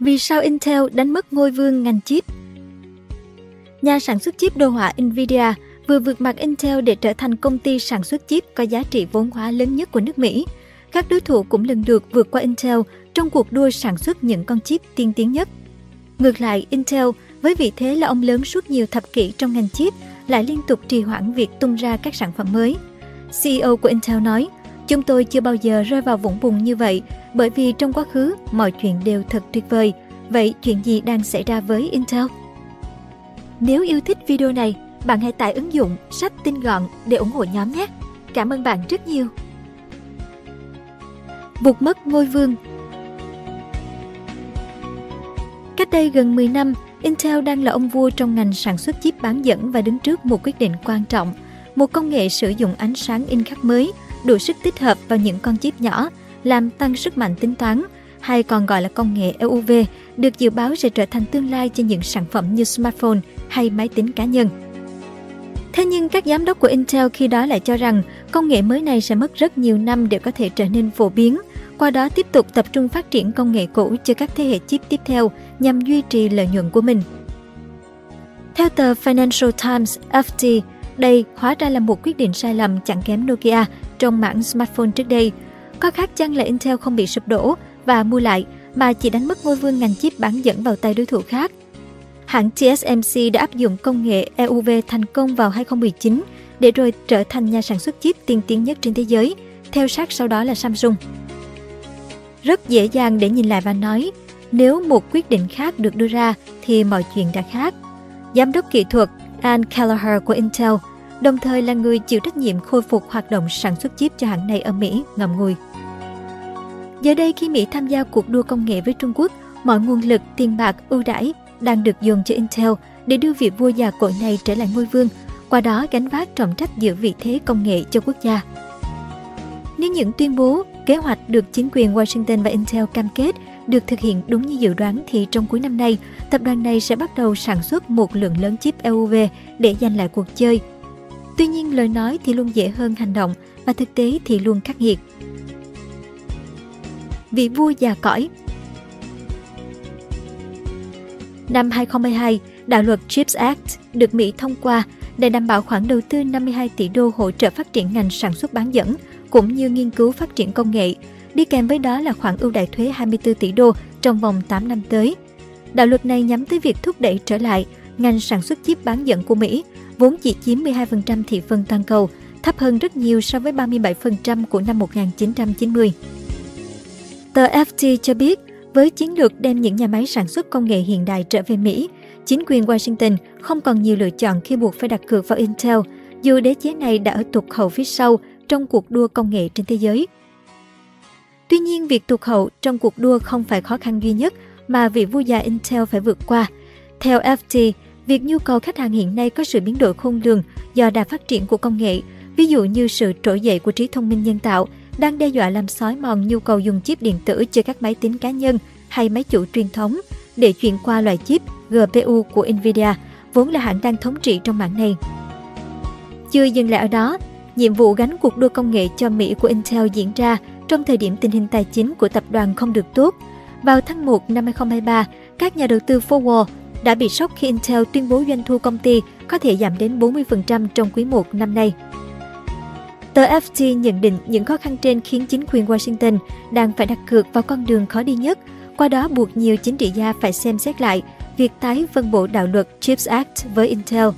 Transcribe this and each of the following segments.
Vì sao Intel đánh mất ngôi vương ngành chip? Nhà sản xuất chip đồ họa Nvidia vừa vượt mặt Intel để trở thành công ty sản xuất chip có giá trị vốn hóa lớn nhất của nước Mỹ. Các đối thủ cũng lần lượt vượt qua Intel trong cuộc đua sản xuất những con chip tiên tiến nhất. Ngược lại, Intel với vị thế là ông lớn suốt nhiều thập kỷ trong ngành chip lại liên tục trì hoãn việc tung ra các sản phẩm mới. CEO của Intel nói, Chúng tôi chưa bao giờ rơi vào vũng bùn như vậy bởi vì trong quá khứ mọi chuyện đều thật tuyệt vời. Vậy chuyện gì đang xảy ra với Intel? Nếu yêu thích video này, bạn hãy tải ứng dụng sách tin gọn để ủng hộ nhóm nhé. Cảm ơn bạn rất nhiều. Vụt mất ngôi vương Cách đây gần 10 năm, Intel đang là ông vua trong ngành sản xuất chip bán dẫn và đứng trước một quyết định quan trọng, một công nghệ sử dụng ánh sáng in khắc mới, đủ sức tích hợp vào những con chip nhỏ, làm tăng sức mạnh tính toán, hay còn gọi là công nghệ EUV, được dự báo sẽ trở thành tương lai cho những sản phẩm như smartphone hay máy tính cá nhân. Thế nhưng các giám đốc của Intel khi đó lại cho rằng công nghệ mới này sẽ mất rất nhiều năm để có thể trở nên phổ biến, qua đó tiếp tục tập trung phát triển công nghệ cũ cho các thế hệ chip tiếp theo nhằm duy trì lợi nhuận của mình. Theo tờ Financial Times, FT, đây hóa ra là một quyết định sai lầm chẳng kém Nokia trong mảng smartphone trước đây. Có khác chăng là Intel không bị sụp đổ và mua lại mà chỉ đánh mất ngôi vương ngành chip bán dẫn vào tay đối thủ khác. Hãng TSMC đã áp dụng công nghệ EUV thành công vào 2019 để rồi trở thành nhà sản xuất chip tiên tiến nhất trên thế giới, theo sát sau đó là Samsung. Rất dễ dàng để nhìn lại và nói, nếu một quyết định khác được đưa ra thì mọi chuyện đã khác. Giám đốc kỹ thuật Ann Kelleher của Intel, đồng thời là người chịu trách nhiệm khôi phục hoạt động sản xuất chip cho hãng này ở Mỹ, ngậm ngùi. Giờ đây khi Mỹ tham gia cuộc đua công nghệ với Trung Quốc, mọi nguồn lực, tiền bạc, ưu đãi đang được dồn cho Intel để đưa vị vua già cội này trở lại ngôi vương, qua đó gánh vác trọng trách giữ vị thế công nghệ cho quốc gia. Nếu những tuyên bố, kế hoạch được chính quyền Washington và Intel cam kết được thực hiện đúng như dự đoán thì trong cuối năm nay, tập đoàn này sẽ bắt đầu sản xuất một lượng lớn chip EUV để giành lại cuộc chơi. Tuy nhiên lời nói thì luôn dễ hơn hành động và thực tế thì luôn khắc nghiệt. Vị vua già cõi Năm 2022, đạo luật CHIPS Act được Mỹ thông qua để đảm bảo khoản đầu tư 52 tỷ đô hỗ trợ phát triển ngành sản xuất bán dẫn cũng như nghiên cứu phát triển công nghệ. Đi kèm với đó là khoản ưu đại thuế 24 tỷ đô trong vòng 8 năm tới. Đạo luật này nhắm tới việc thúc đẩy trở lại ngành sản xuất chip bán dẫn của Mỹ, vốn chỉ chiếm 12% thị phần toàn cầu, thấp hơn rất nhiều so với 37% của năm 1990. Tờ FT cho biết, với chiến lược đem những nhà máy sản xuất công nghệ hiện đại trở về Mỹ, chính quyền Washington không còn nhiều lựa chọn khi buộc phải đặt cược vào Intel, dù đế chế này đã ở tụt hậu phía sau trong cuộc đua công nghệ trên thế giới. Tuy nhiên, việc tụt hậu trong cuộc đua không phải khó khăn duy nhất mà vị vua già Intel phải vượt qua. Theo FT, việc nhu cầu khách hàng hiện nay có sự biến đổi khôn lường do đà phát triển của công nghệ, ví dụ như sự trỗi dậy của trí thông minh nhân tạo, đang đe dọa làm xói mòn nhu cầu dùng chip điện tử cho các máy tính cá nhân hay máy chủ truyền thống để chuyển qua loại chip GPU của Nvidia, vốn là hãng đang thống trị trong mảng này. Chưa dừng lại ở đó, nhiệm vụ gánh cuộc đua công nghệ cho Mỹ của Intel diễn ra trong thời điểm tình hình tài chính của tập đoàn không được tốt. Vào tháng 1 năm 2023, các nhà đầu tư forward đã bị sốc khi Intel tuyên bố doanh thu công ty có thể giảm đến 40% trong quý 1 năm nay. Tờ FT nhận định những khó khăn trên khiến chính quyền Washington đang phải đặt cược vào con đường khó đi nhất, qua đó buộc nhiều chính trị gia phải xem xét lại việc tái phân bổ đạo luật CHIPS Act với Intel.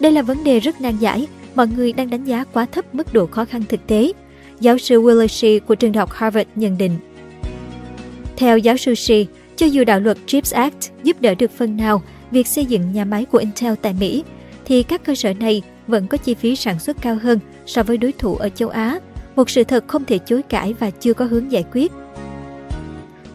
Đây là vấn đề rất nan giải, mọi người đang đánh giá quá thấp mức độ khó khăn thực tế. Giáo sư Willis Shee của trường đại học Harvard nhận định. Theo giáo sư Shee, cho dù đạo luật CHIPS Act giúp đỡ được phần nào việc xây dựng nhà máy của Intel tại Mỹ, thì các cơ sở này vẫn có chi phí sản xuất cao hơn so với đối thủ ở châu Á, một sự thật không thể chối cãi và chưa có hướng giải quyết.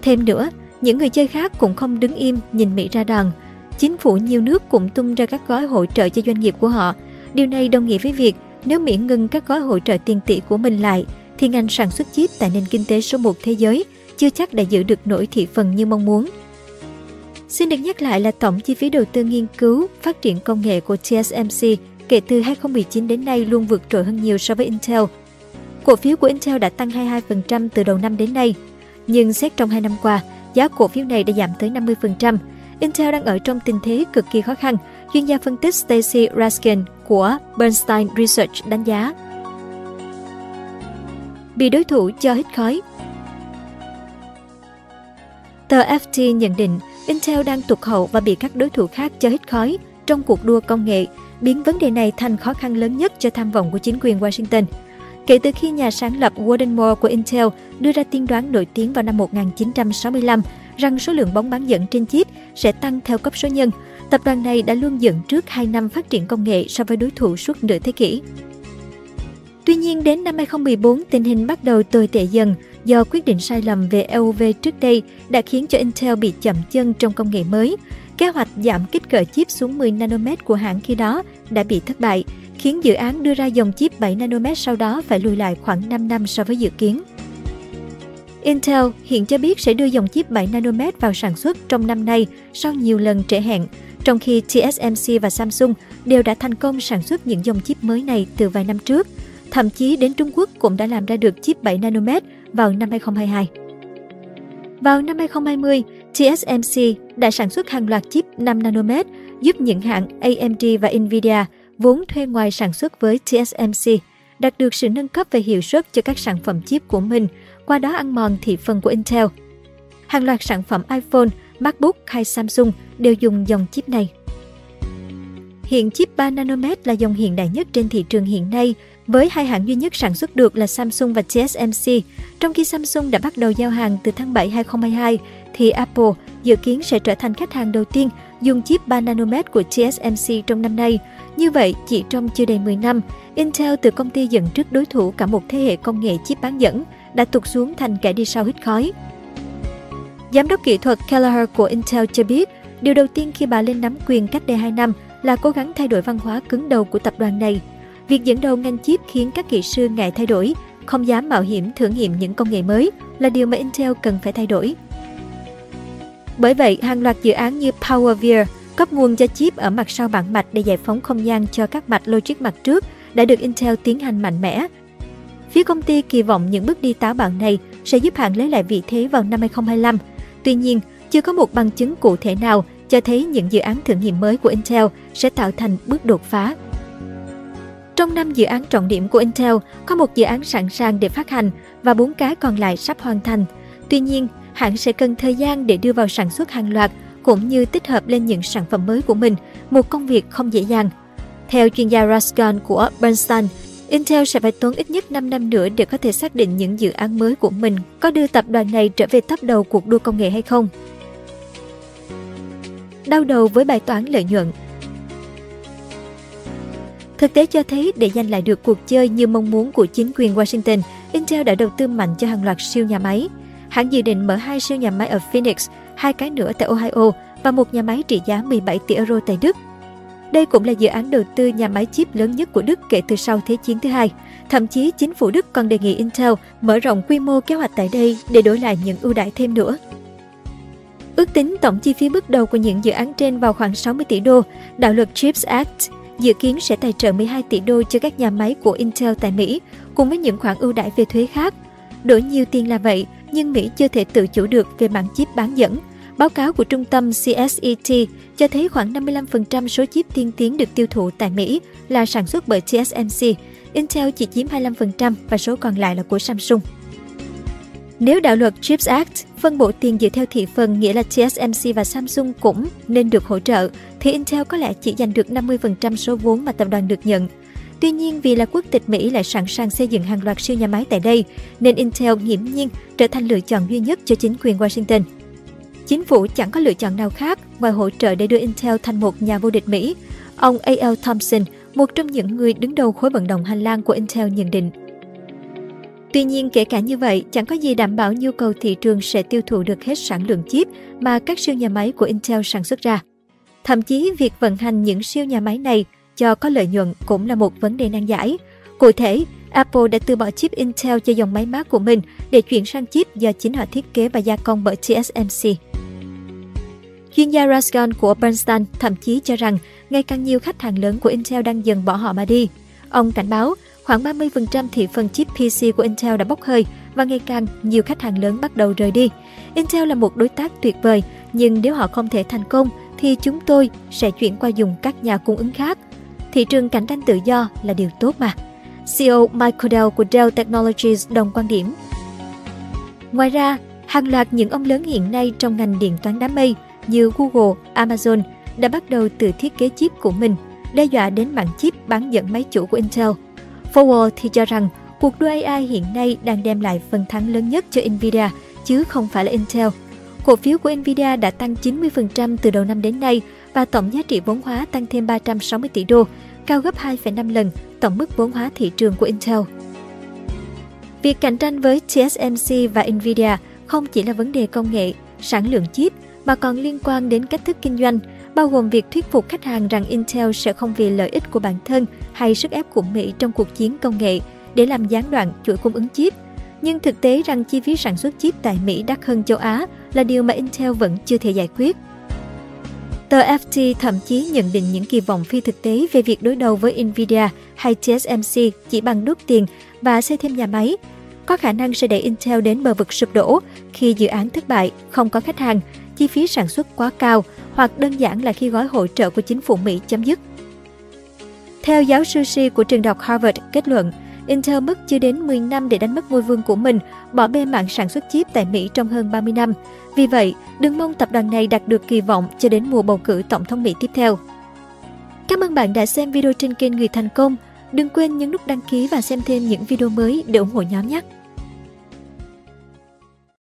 Thêm nữa, những người chơi khác cũng không đứng im nhìn Mỹ ra đòn. Chính phủ nhiều nước cũng tung ra các gói hỗ trợ cho doanh nghiệp của họ. Điều này đồng nghĩa với việc nếu Mỹ ngừng các gói hỗ trợ tiền tỷ của mình lại, thì ngành sản xuất chip tại nền kinh tế số 1 thế giới chưa chắc đã giữ được nổi thị phần như mong muốn. Xin được nhắc lại là tổng chi phí đầu tư nghiên cứu, phát triển công nghệ của TSMC kể từ 2019 đến nay luôn vượt trội hơn nhiều so với Intel. Cổ phiếu của Intel đã tăng 22% từ đầu năm đến nay. Nhưng xét trong hai năm qua, giá cổ phiếu này đã giảm tới 50%. Intel đang ở trong tình thế cực kỳ khó khăn, chuyên gia phân tích Stacy Raskin của Bernstein Research đánh giá. Bị đối thủ cho hít khói Tờ FT nhận định Intel đang tụt hậu và bị các đối thủ khác cho hít khói trong cuộc đua công nghệ, biến vấn đề này thành khó khăn lớn nhất cho tham vọng của chính quyền Washington. Kể từ khi nhà sáng lập Warden Moore của Intel đưa ra tiên đoán nổi tiếng vào năm 1965 rằng số lượng bóng bán dẫn trên chip sẽ tăng theo cấp số nhân, tập đoàn này đã luôn dẫn trước 2 năm phát triển công nghệ so với đối thủ suốt nửa thế kỷ. Tuy nhiên, đến năm 2014, tình hình bắt đầu tồi tệ dần do quyết định sai lầm về EUV trước đây đã khiến cho Intel bị chậm chân trong công nghệ mới. Kế hoạch giảm kích cỡ chip xuống 10 nanomet của hãng khi đó đã bị thất bại, khiến dự án đưa ra dòng chip 7 nanomet sau đó phải lùi lại khoảng 5 năm so với dự kiến. Intel hiện cho biết sẽ đưa dòng chip 7 nanomet vào sản xuất trong năm nay sau nhiều lần trễ hẹn, trong khi TSMC và Samsung đều đã thành công sản xuất những dòng chip mới này từ vài năm trước. Thậm chí đến Trung Quốc cũng đã làm ra được chip 7 nanomet vào năm 2022. Vào năm 2020, TSMC đã sản xuất hàng loạt chip 5 nanomet giúp những hãng AMD và Nvidia vốn thuê ngoài sản xuất với TSMC đạt được sự nâng cấp về hiệu suất cho các sản phẩm chip của mình, qua đó ăn mòn thị phần của Intel. Hàng loạt sản phẩm iPhone, MacBook hay Samsung đều dùng dòng chip này. Hiện chip 3 nanomet là dòng hiện đại nhất trên thị trường hiện nay với hai hãng duy nhất sản xuất được là Samsung và TSMC. Trong khi Samsung đã bắt đầu giao hàng từ tháng 7 2022, thì Apple dự kiến sẽ trở thành khách hàng đầu tiên dùng chip 3 nanomet của TSMC trong năm nay. Như vậy, chỉ trong chưa đầy 10 năm, Intel từ công ty dẫn trước đối thủ cả một thế hệ công nghệ chip bán dẫn đã tụt xuống thành kẻ đi sau hít khói. Giám đốc kỹ thuật Kelleher của Intel cho biết, điều đầu tiên khi bà lên nắm quyền cách đây 2 năm là cố gắng thay đổi văn hóa cứng đầu của tập đoàn này – Việc dẫn đầu ngành chip khiến các kỹ sư ngại thay đổi, không dám mạo hiểm thử nghiệm những công nghệ mới là điều mà Intel cần phải thay đổi. Bởi vậy, hàng loạt dự án như PowerVir, cấp nguồn cho chip ở mặt sau bảng mạch để giải phóng không gian cho các mạch logic mặt trước đã được Intel tiến hành mạnh mẽ. Phía công ty kỳ vọng những bước đi táo bạo này sẽ giúp hãng lấy lại vị thế vào năm 2025. Tuy nhiên, chưa có một bằng chứng cụ thể nào cho thấy những dự án thử nghiệm mới của Intel sẽ tạo thành bước đột phá. Trong năm dự án trọng điểm của Intel, có một dự án sẵn sàng để phát hành và bốn cái còn lại sắp hoàn thành. Tuy nhiên, hãng sẽ cần thời gian để đưa vào sản xuất hàng loạt cũng như tích hợp lên những sản phẩm mới của mình, một công việc không dễ dàng. Theo chuyên gia Raskin của Bernstein, Intel sẽ phải tốn ít nhất 5 năm nữa để có thể xác định những dự án mới của mình có đưa tập đoàn này trở về top đầu cuộc đua công nghệ hay không. Đau đầu với bài toán lợi nhuận Thực tế cho thấy để giành lại được cuộc chơi như mong muốn của chính quyền Washington, Intel đã đầu tư mạnh cho hàng loạt siêu nhà máy. Hãng dự định mở hai siêu nhà máy ở Phoenix, hai cái nữa tại Ohio và một nhà máy trị giá 17 tỷ euro tại Đức. Đây cũng là dự án đầu tư nhà máy chip lớn nhất của Đức kể từ sau Thế chiến thứ hai. Thậm chí chính phủ Đức còn đề nghị Intel mở rộng quy mô kế hoạch tại đây để đổi lại những ưu đãi thêm nữa. Ước tính tổng chi phí bước đầu của những dự án trên vào khoảng 60 tỷ đô. Đạo luật Chips Act dự kiến sẽ tài trợ 12 tỷ đô cho các nhà máy của Intel tại Mỹ, cùng với những khoản ưu đãi về thuế khác. Đổi nhiều tiền là vậy, nhưng Mỹ chưa thể tự chủ được về mảng chip bán dẫn. Báo cáo của trung tâm CSET cho thấy khoảng 55% số chip tiên tiến được tiêu thụ tại Mỹ là sản xuất bởi TSMC, Intel chỉ chiếm 25% và số còn lại là của Samsung. Nếu đạo luật Chips Act phân bổ tiền dựa theo thị phần nghĩa là TSMC và Samsung cũng nên được hỗ trợ, thì Intel có lẽ chỉ giành được 50% số vốn mà tập đoàn được nhận. Tuy nhiên vì là quốc tịch Mỹ lại sẵn sàng xây dựng hàng loạt siêu nhà máy tại đây, nên Intel nghiễm nhiên trở thành lựa chọn duy nhất cho chính quyền Washington. Chính phủ chẳng có lựa chọn nào khác ngoài hỗ trợ để đưa Intel thành một nhà vô địch Mỹ. Ông A.L. Thompson, một trong những người đứng đầu khối vận động hành lang của Intel nhận định. Tuy nhiên, kể cả như vậy, chẳng có gì đảm bảo nhu cầu thị trường sẽ tiêu thụ được hết sản lượng chip mà các siêu nhà máy của Intel sản xuất ra. Thậm chí, việc vận hành những siêu nhà máy này cho có lợi nhuận cũng là một vấn đề nan giải. Cụ thể, Apple đã từ bỏ chip Intel cho dòng máy Mac của mình để chuyển sang chip do chính họ thiết kế và gia công bởi TSMC. Chuyên gia Raskin của Bernstein thậm chí cho rằng ngày càng nhiều khách hàng lớn của Intel đang dần bỏ họ mà đi. Ông cảnh báo khoảng 30% thị phần chip PC của Intel đã bốc hơi và ngày càng nhiều khách hàng lớn bắt đầu rời đi. Intel là một đối tác tuyệt vời, nhưng nếu họ không thể thành công thì chúng tôi sẽ chuyển qua dùng các nhà cung ứng khác. Thị trường cạnh tranh tự do là điều tốt mà. CEO Michael Dell của Dell Technologies đồng quan điểm. Ngoài ra, hàng loạt những ông lớn hiện nay trong ngành điện toán đám mây như Google, Amazon đã bắt đầu tự thiết kế chip của mình, đe dọa đến mạng chip bán dẫn máy chủ của Intel. Forward thì cho rằng cuộc đua AI hiện nay đang đem lại phần thắng lớn nhất cho Nvidia, chứ không phải là Intel. Cổ phiếu của Nvidia đã tăng 90% từ đầu năm đến nay và tổng giá trị vốn hóa tăng thêm 360 tỷ đô, cao gấp 2,5 lần tổng mức vốn hóa thị trường của Intel. Việc cạnh tranh với TSMC và Nvidia không chỉ là vấn đề công nghệ, sản lượng chip mà còn liên quan đến cách thức kinh doanh, bao gồm việc thuyết phục khách hàng rằng Intel sẽ không vì lợi ích của bản thân hay sức ép của Mỹ trong cuộc chiến công nghệ để làm gián đoạn chuỗi cung ứng chip. Nhưng thực tế rằng chi phí sản xuất chip tại Mỹ đắt hơn châu Á là điều mà Intel vẫn chưa thể giải quyết. Tờ FT thậm chí nhận định những kỳ vọng phi thực tế về việc đối đầu với Nvidia hay TSMC chỉ bằng đốt tiền và xây thêm nhà máy, có khả năng sẽ đẩy Intel đến bờ vực sụp đổ khi dự án thất bại, không có khách hàng, chi phí sản xuất quá cao hoặc đơn giản là khi gói hỗ trợ của chính phủ Mỹ chấm dứt. Theo giáo sư Si của trường đại học Harvard kết luận, Intel mất chưa đến 10 năm để đánh mất ngôi vương của mình, bỏ bê mạng sản xuất chip tại Mỹ trong hơn 30 năm. Vì vậy, đừng mong tập đoàn này đạt được kỳ vọng cho đến mùa bầu cử tổng thống Mỹ tiếp theo. Cảm ơn bạn đã xem video trên kênh Người Thành Công. Đừng quên nhấn nút đăng ký và xem thêm những video mới để ủng hộ nhóm nhé!